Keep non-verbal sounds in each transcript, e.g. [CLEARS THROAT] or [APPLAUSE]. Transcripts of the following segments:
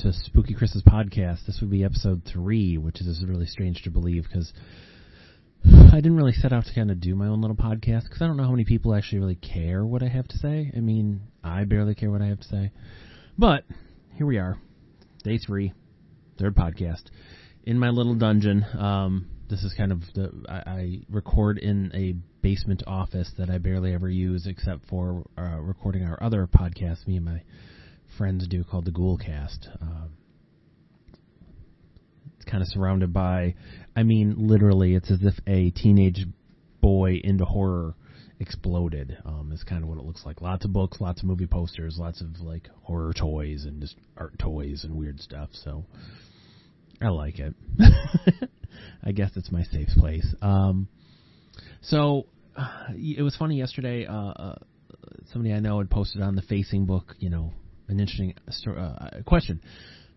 to Spooky Chris's podcast. This would be episode three, which is really strange to believe because [SIGHS] I didn't really set out to kind of do my own little podcast because I don't know how many people actually really care what I have to say. I mean, I barely care what I have to say. But here we are, day three, third podcast in my little dungeon. Um, this is kind of the I, I record in a basement office that I barely ever use except for uh, recording our other podcast. Me and my friends do called the Ghoulcast. Um, it's kind of surrounded by, I mean, literally, it's as if a teenage boy into horror exploded. Um, is kind of what it looks like. Lots of books, lots of movie posters, lots of like horror toys and just art toys and weird stuff. So I like it. [LAUGHS] I guess it's my safe place. Um, so uh, it was funny yesterday. Uh, uh, somebody I know had posted on the Facing book, you know, an interesting uh, question,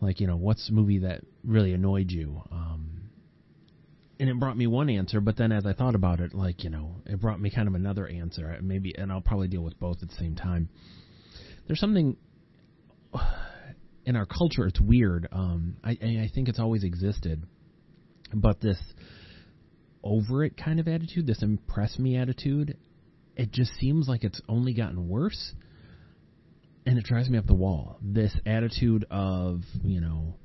like you know, what's a movie that really annoyed you? Um, and it brought me one answer, but then as I thought about it, like you know, it brought me kind of another answer. Maybe, and I'll probably deal with both at the same time. There's something in our culture. It's weird. Um, I, I think it's always existed, but this over it kind of attitude, this impress me attitude, it just seems like it's only gotten worse and it drives me up the wall. This attitude of, you know,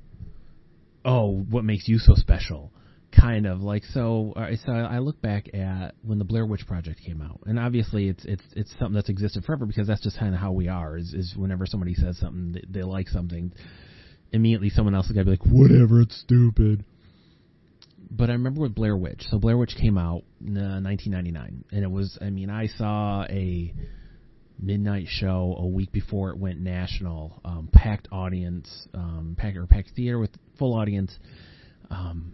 oh, what makes you so special? Kind of like so. So I look back at when the Blair Witch Project came out, and obviously it's it's it's something that's existed forever because that's just kind of how we are. Is is whenever somebody says something they, they like something, immediately someone else is gonna be like, whatever, it's stupid. But I remember with Blair Witch. So Blair Witch came out in uh, 1999, and it was. I mean, I saw a midnight show a week before it went national. Um, packed audience, um, packed or packed theater with full audience, um,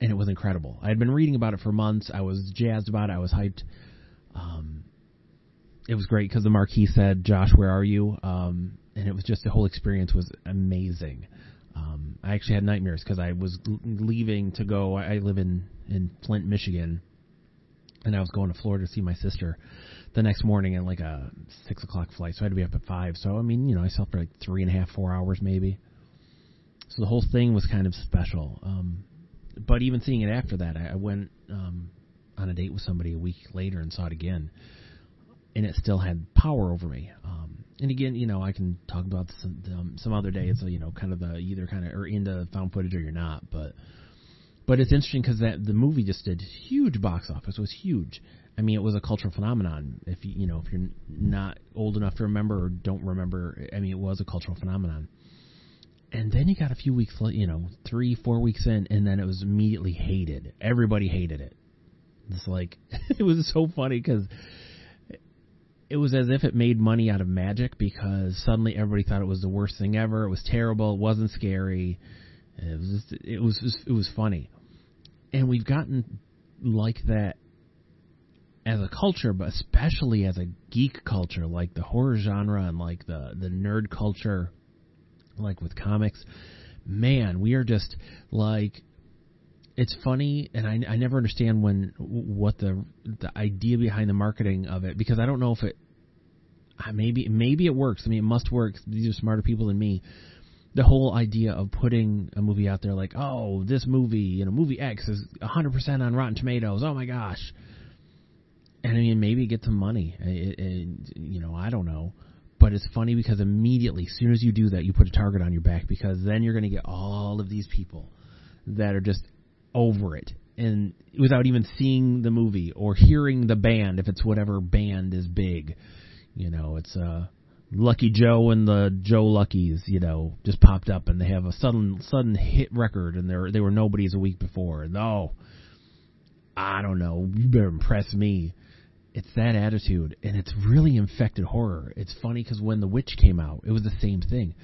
and it was incredible. I had been reading about it for months. I was jazzed about it. I was hyped. Um, it was great because the marquee said, "Josh, where are you?" Um, and it was just the whole experience was amazing. Um, I actually had nightmares because I was leaving to go. I live in in Flint, Michigan, and I was going to Florida to see my sister the next morning at like a six o'clock flight, so I had to be up at five. So I mean, you know, I slept for like three and a half, four hours maybe. So the whole thing was kind of special. Um, but even seeing it after that, I, I went um, on a date with somebody a week later and saw it again, and it still had power over me. Um, and again, you know, I can talk about some um, some other day. It's you know, kind of the either kind of or into found footage or you're not, but but it's interesting because that the movie just did huge box office. It was huge, I mean, it was a cultural phenomenon. If you know if you're not old enough to remember or don't remember, I mean, it was a cultural phenomenon. And then you got a few weeks, you know, three, four weeks in, and then it was immediately hated. Everybody hated it. It's like [LAUGHS] it was so funny because it was as if it made money out of magic because suddenly everybody thought it was the worst thing ever. It was terrible. It wasn't scary. It was just, it was it was funny, and we've gotten like that as a culture, but especially as a geek culture, like the horror genre and like the the nerd culture, like with comics, man, we are just like it's funny, and I I never understand when what the the idea behind the marketing of it because I don't know if it maybe maybe it works. I mean, it must work. These are smarter people than me. The whole idea of putting a movie out there like, oh, this movie, you know, movie X is 100% on Rotten Tomatoes. Oh my gosh and I mean maybe get some money. It, it, you know, I don't know. But it's funny because immediately, as soon as you do that, you put a target on your back because then you're going to get all of these people that are just over it and without even seeing the movie or hearing the band if it's whatever band is big. You know, it's uh Lucky Joe and the Joe Luckies, you know, just popped up and they have a sudden sudden hit record and they're they were nobodies a week before. No. I don't know. You better impress me it's that attitude, and it's really infected horror. It's funny because when The Witch came out, it was the same thing.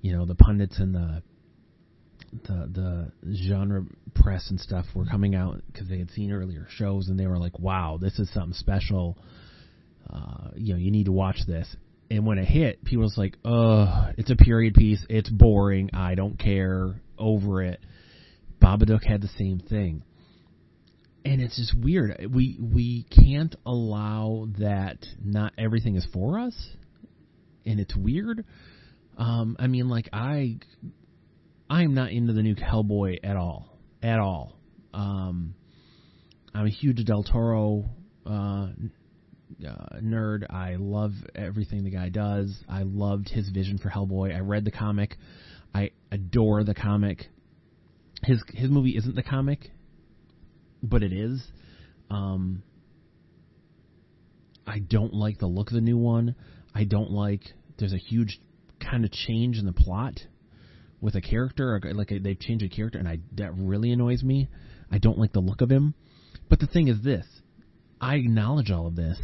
You know, the pundits and the the the genre press and stuff were coming out because they had seen earlier shows, and they were like, "Wow, this is something special." Uh, you know, you need to watch this. And when it hit, people was like, "Ugh, it's a period piece. It's boring. I don't care. Over it." Babadook had the same thing and it's just weird. We we can't allow that not everything is for us, and it's weird. Um, I mean, like I, I am not into the new Hellboy at all, at all. Um, I'm a huge Del Toro uh, uh, nerd. I love everything the guy does. I loved his vision for Hellboy. I read the comic. I adore the comic. His his movie isn't the comic, but it is. Um, I don't like the look of the new one. I don't like. There's a huge kind of change in the plot with a character. Like they've changed a character, and I that really annoys me. I don't like the look of him. But the thing is this: I acknowledge all of this,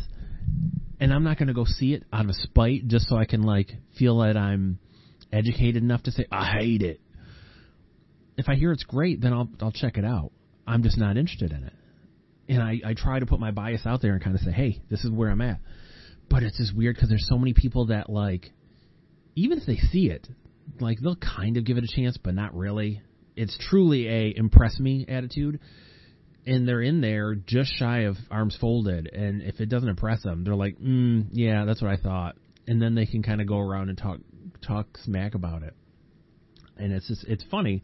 and I'm not going to go see it out of spite just so I can like feel that I'm educated enough to say I hate it. If I hear it's great, then I'll I'll check it out. I'm just not interested in it, and I I try to put my bias out there and kind of say, hey, this is where I'm at. But it's just weird because there's so many people that like, even if they see it, like they'll kind of give it a chance, but not really. It's truly a impress me attitude and they're in there just shy of arms folded, and if it doesn't impress them, they're like, mm, "Yeah, that's what I thought," and then they can kind of go around and talk talk smack about it, and it's just it's funny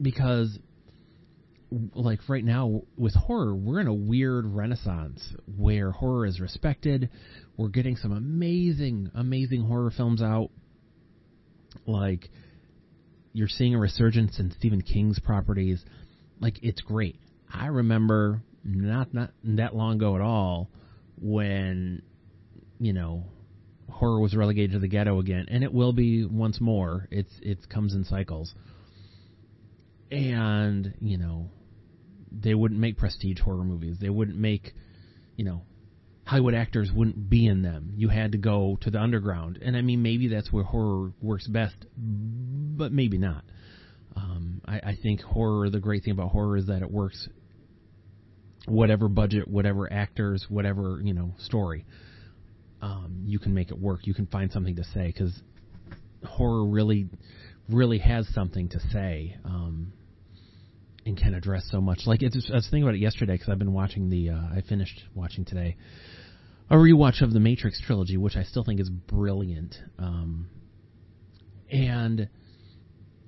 because like right now with horror, we're in a weird renaissance where horror is respected. We're getting some amazing, amazing horror films out. Like you're seeing a resurgence in Stephen King's properties. Like it's great. I remember not not that long ago at all when you know horror was relegated to the ghetto again, and it will be once more. It's it comes in cycles, and you know they wouldn't make prestige horror movies. They wouldn't make you know Hollywood actors wouldn't be in them. You had to go to the underground, and I mean maybe that's where horror works best, but maybe not. Um, I, I think horror. The great thing about horror is that it works. Whatever budget, whatever actors, whatever you know story, um, you can make it work. You can find something to say because horror really, really has something to say. Um, and can address so much. Like it's, I was thinking about it yesterday because I've been watching the. Uh, I finished watching today a rewatch of the Matrix trilogy, which I still think is brilliant. Um, and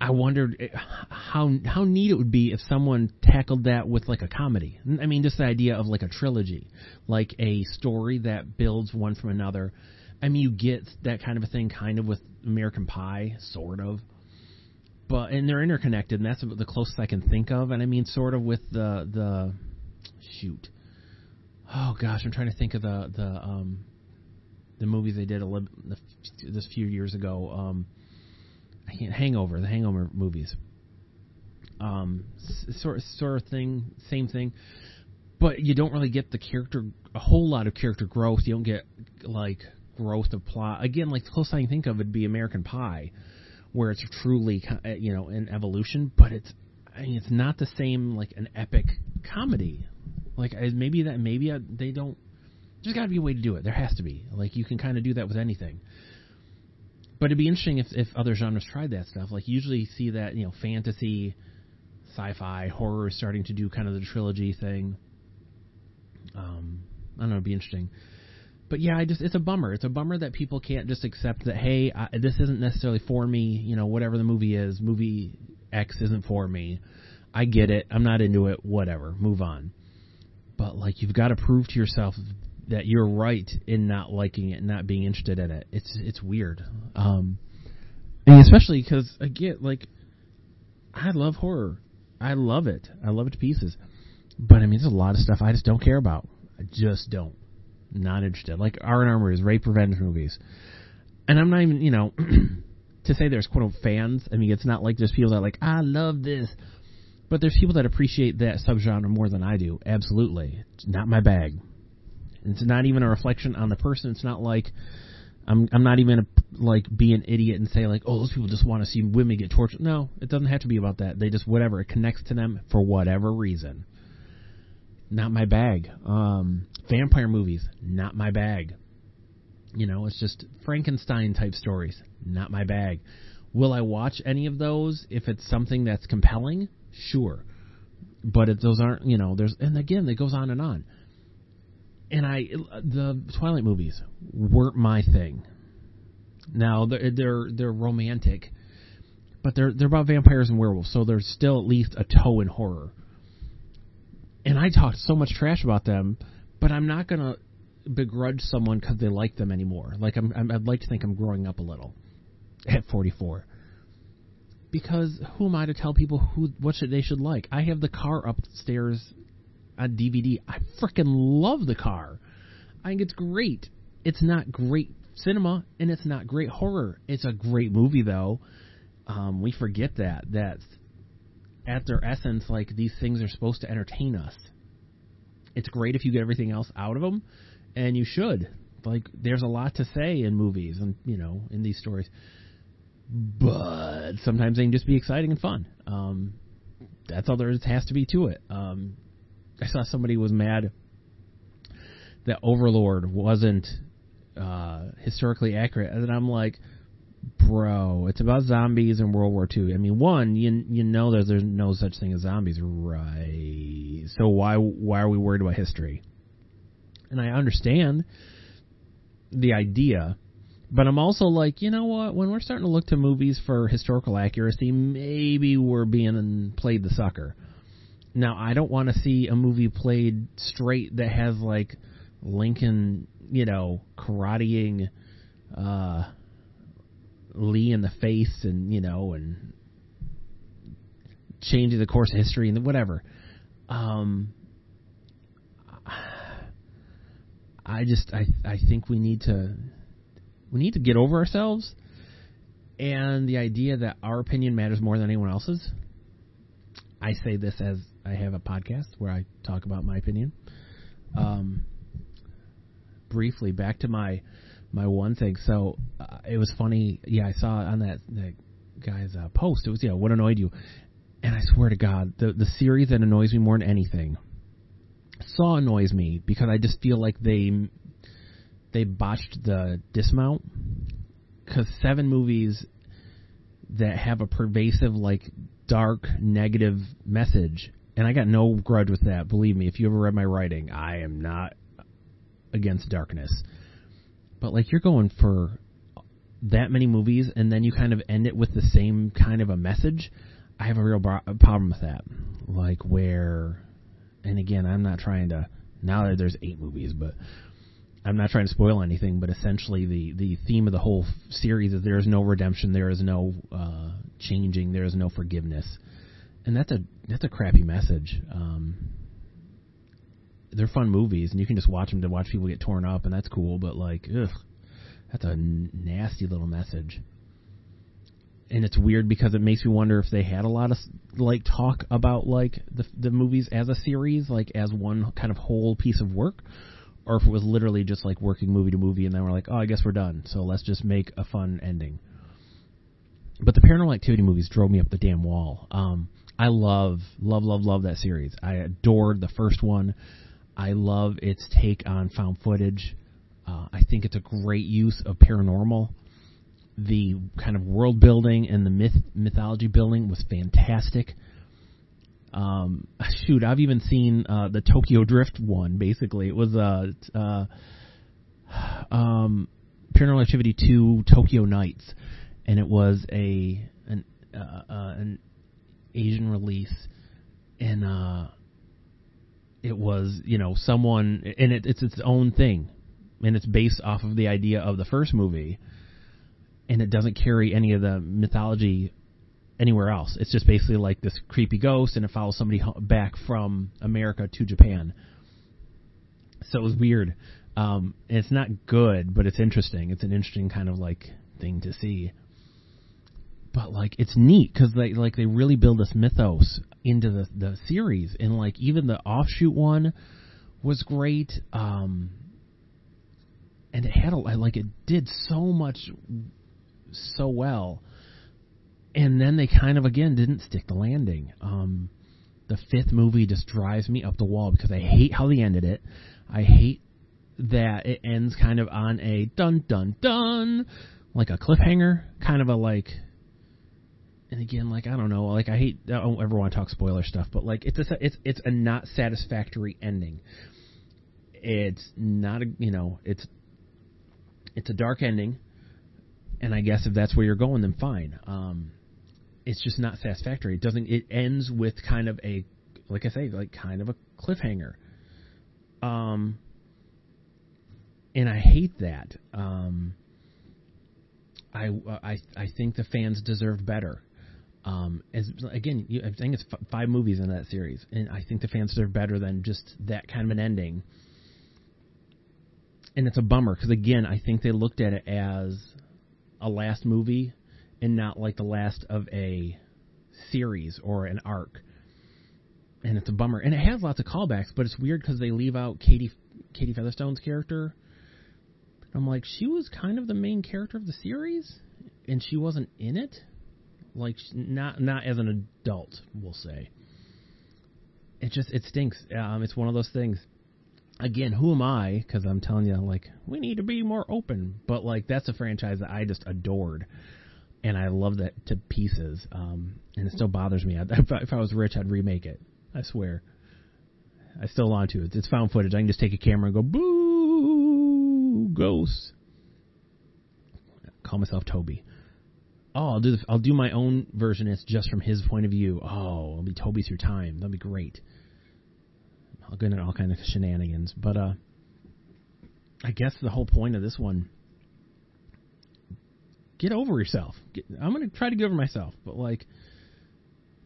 I wondered eh, how how neat it would be if someone tackled that with like a comedy. I mean, just the idea of like a trilogy, like a story that builds one from another. I mean, you get that kind of a thing kind of with American Pie, sort of but and they're interconnected, and that's the closest I can think of. And I mean, sort of with the the shoot. Oh gosh, I'm trying to think of the the um the movies they did a little this few years ago. Um, I can't Hangover, the Hangover movies. Um, sort sort of thing, same thing, but you don't really get the character a whole lot of character growth. You don't get like growth of plot. Again, like the closest I can think of would be American Pie where it's truly uh, you know an evolution, but it's I mean, it's not the same like an epic comedy. Like maybe that maybe I, they don't. There's got to be a way to do it. There has to be. Like you can kind of do that with anything. But it'd be interesting if if other genres tried that stuff. Like usually see that you know fantasy, sci-fi, horror is starting to do kind of the trilogy thing. Um, I don't know. It'd be interesting but yeah, I just it's a bummer. It's a bummer that people can't just accept that hey, I, this isn't necessarily for me. You know, whatever the movie is, movie X isn't for me. I get it. I'm not into it. Whatever. Move on. But like, you've got to prove to yourself that you're right in not liking it, and not being interested in it. It's it's weird. Um, and especially because again, like, I love horror. I love it. I love it to pieces. But I mean, there's a lot of stuff I just don't care about. I just don't not interested. Like R and R movies, rape revenge movies, and I'm not even you know [CLEARS THROAT] to say there's quote unquote fans. I mean, it's not like there's people that are like I love this, but there's people that appreciate that subgenre more than I do. Absolutely, it's not my bag. It's not even a reflection on the person. It's not like I'm I'm not even a, like be an idiot and say like oh those people just want to see women get tortured. No, it doesn't have to be about that. They just whatever it connects to them for whatever reason not my bag. Um, vampire movies, not my bag. You know, it's just Frankenstein type stories, not my bag. Will I watch any of those if it's something that's compelling? Sure. But if those aren't, you know, there's, and again, it goes on and on. And I, the Twilight movies weren't my thing. Now they're they're, they're romantic, but they're they're about vampires and werewolves, so there's still at least a toe in horror. And I talked so much trash about them, but I'm not gonna begrudge someone because they like them anymore. Like I'm, I'm, I'd like to think I'm growing up a little at 44. Because who am I to tell people who what should they should like? I have the car upstairs on DVD. I freaking love the car. I think it's great. It's not great cinema and it's not great horror. It's a great movie though. Um, we forget that that at their essence, like these things are supposed to entertain us. It's great if you get everything else out of them, and you should. Like, there's a lot to say in movies and you know in these stories, but sometimes they can just be exciting and fun. Um, that's all there has to be to it. Um, I saw somebody was mad that Overlord wasn't uh, historically accurate, and I'm like, bro, it's about zombies in World War II. I mean, one, you you know that there's no such thing as zombies, right? So why why are we worried about history? And I understand the idea, but I'm also like, you know what? When we're starting to look to movies for historical accuracy, maybe we're being played the sucker. Now, I don't want to see a movie played straight that has like Lincoln, you know, karateing uh, Lee in the face and, you know, and changing the course of history and whatever. Um, I just I I think we need to we need to get over ourselves and the idea that our opinion matters more than anyone else's. I say this as I have a podcast where I talk about my opinion. Um, briefly, back to my my one thing. So uh, it was funny. Yeah, I saw on that that guy's uh, post. It was yeah, what annoyed you? And I swear to God, the the series that annoys me more than anything. Saw annoys me because I just feel like they they botched the dismount. Because seven movies that have a pervasive like dark negative message and I got no grudge with that. Believe me, if you ever read my writing, I am not against darkness. But like you're going for that many movies and then you kind of end it with the same kind of a message. I have a real problem with that. Like where, and again, I'm not trying to. Now that there's eight movies, but I'm not trying to spoil anything. But essentially, the the theme of the whole series is there is no redemption, there is no uh, changing, there is no forgiveness, and that's a that's a crappy message. Um, they're fun movies, and you can just watch them to watch people get torn up, and that's cool. But like, ugh, that's a nasty little message. And it's weird because it makes me wonder if they had a lot of like talk about like the the movies as a series, like as one kind of whole piece of work, or if it was literally just like working movie to movie, and then we're like, oh, I guess we're done. So let's just make a fun ending. But the Paranormal Activity movies drove me up the damn wall. Um, I love, love, love, love that series. I adored the first one. I love its take on found footage. Uh, I think it's a great use of paranormal. The kind of world building and the myth mythology building was fantastic. Um, [LAUGHS] shoot, I've even seen uh, the Tokyo Drift one. Basically, it was uh, uh, [SIGHS] um, Paranormal Activity two Tokyo Nights, and it was a an uh, uh, an Asian release, and it was you know someone and it, it's its own thing and it's based off of the idea of the first movie and it doesn't carry any of the mythology anywhere else. It's just basically like this creepy ghost and it follows somebody back from america to japan. So it was weird. Um it's not good but it's interesting. It's an interesting kind of like thing to see but like it's neat because they like they really build this mythos into the the series. And like even the offshoot one was great um and it had a like it did so much so well. And then they kind of again didn't stick the landing. Um the fifth movie just drives me up the wall because I hate how they ended it. I hate that it ends kind of on a dun dun dun like a cliffhanger kind of a like and again, like I don't know, like I hate, I don't ever want to talk spoiler stuff, but like it's a, it's it's a not satisfactory ending. It's not a, you know, it's it's a dark ending, and I guess if that's where you're going, then fine. Um, it's just not satisfactory. It doesn't. It ends with kind of a, like I say, like kind of a cliffhanger. Um, and I hate that. Um, I I I think the fans deserve better. Um, as again, you, I think it's f- five movies in that series, and I think the fans deserve better than just that kind of an ending. And it's a bummer because again, I think they looked at it as a last movie and not like the last of a series or an arc. And it's a bummer. And it has lots of callbacks, but it's weird because they leave out Katie Katie Featherston's character. I'm like, she was kind of the main character of the series, and she wasn't in it. Like, not not as an adult, we'll say. It just it stinks. Um, it's one of those things. Again, who am I? Because I'm telling you, like, we need to be more open. But like, that's a franchise that I just adored and I love that to pieces. Um, and it still bothers me. [LAUGHS] If I, if I was rich, I'd remake it. I swear. I still want to. It's, it's found footage. I can just take a camera and go boo ghosts. Call myself Toby. Oh, I'll do the, I'll do my own version. It's just from his point of view. Oh, it'll be Toby through time. That'll be great. I'll get into all kinds of shenanigans, but uh, I guess the whole point of this one get over yourself. Get, I'm to try to get over myself, but like,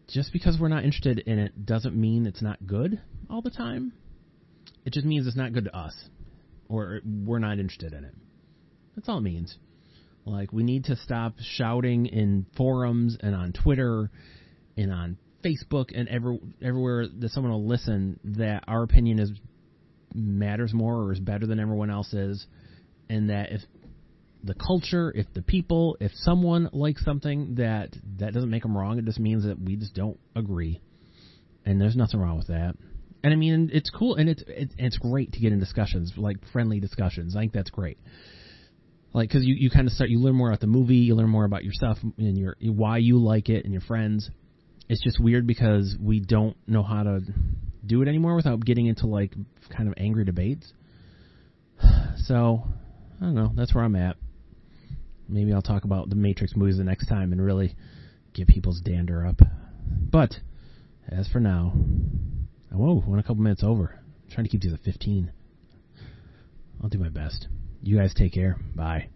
just because we're not interested in it doesn't mean it's not good all the time. It just means it's not good to us, or we're not interested in it. That's all it means. Like, we need to stop shouting in forums and on Twitter and on Facebook and every, everywhere that someone will listen that our opinion is matters more or is better than everyone else's, and that if the culture, if the people, if someone likes something that that doesn't make them wrong, it just means that we just don't agree. And there's nothing wrong with that. And I mean, it's cool and it's it's, it's great to get in discussions, like friendly discussions. I think that's great. Like cuz you you kind of start you learn more about the movie, you learn more about yourself and your why you like it and your friends. It's just weird because we don't know how to do it anymore without getting into like kind of angry debates. [SIGHS] So, I don't know, that's where I'm at maybe I'll talk about the Matrix movies the next time and really get people's dander up. But as for now, whoa, went a couple minutes over. I'm trying to keep these at 15. I'll do my best. You guys take care. Bye.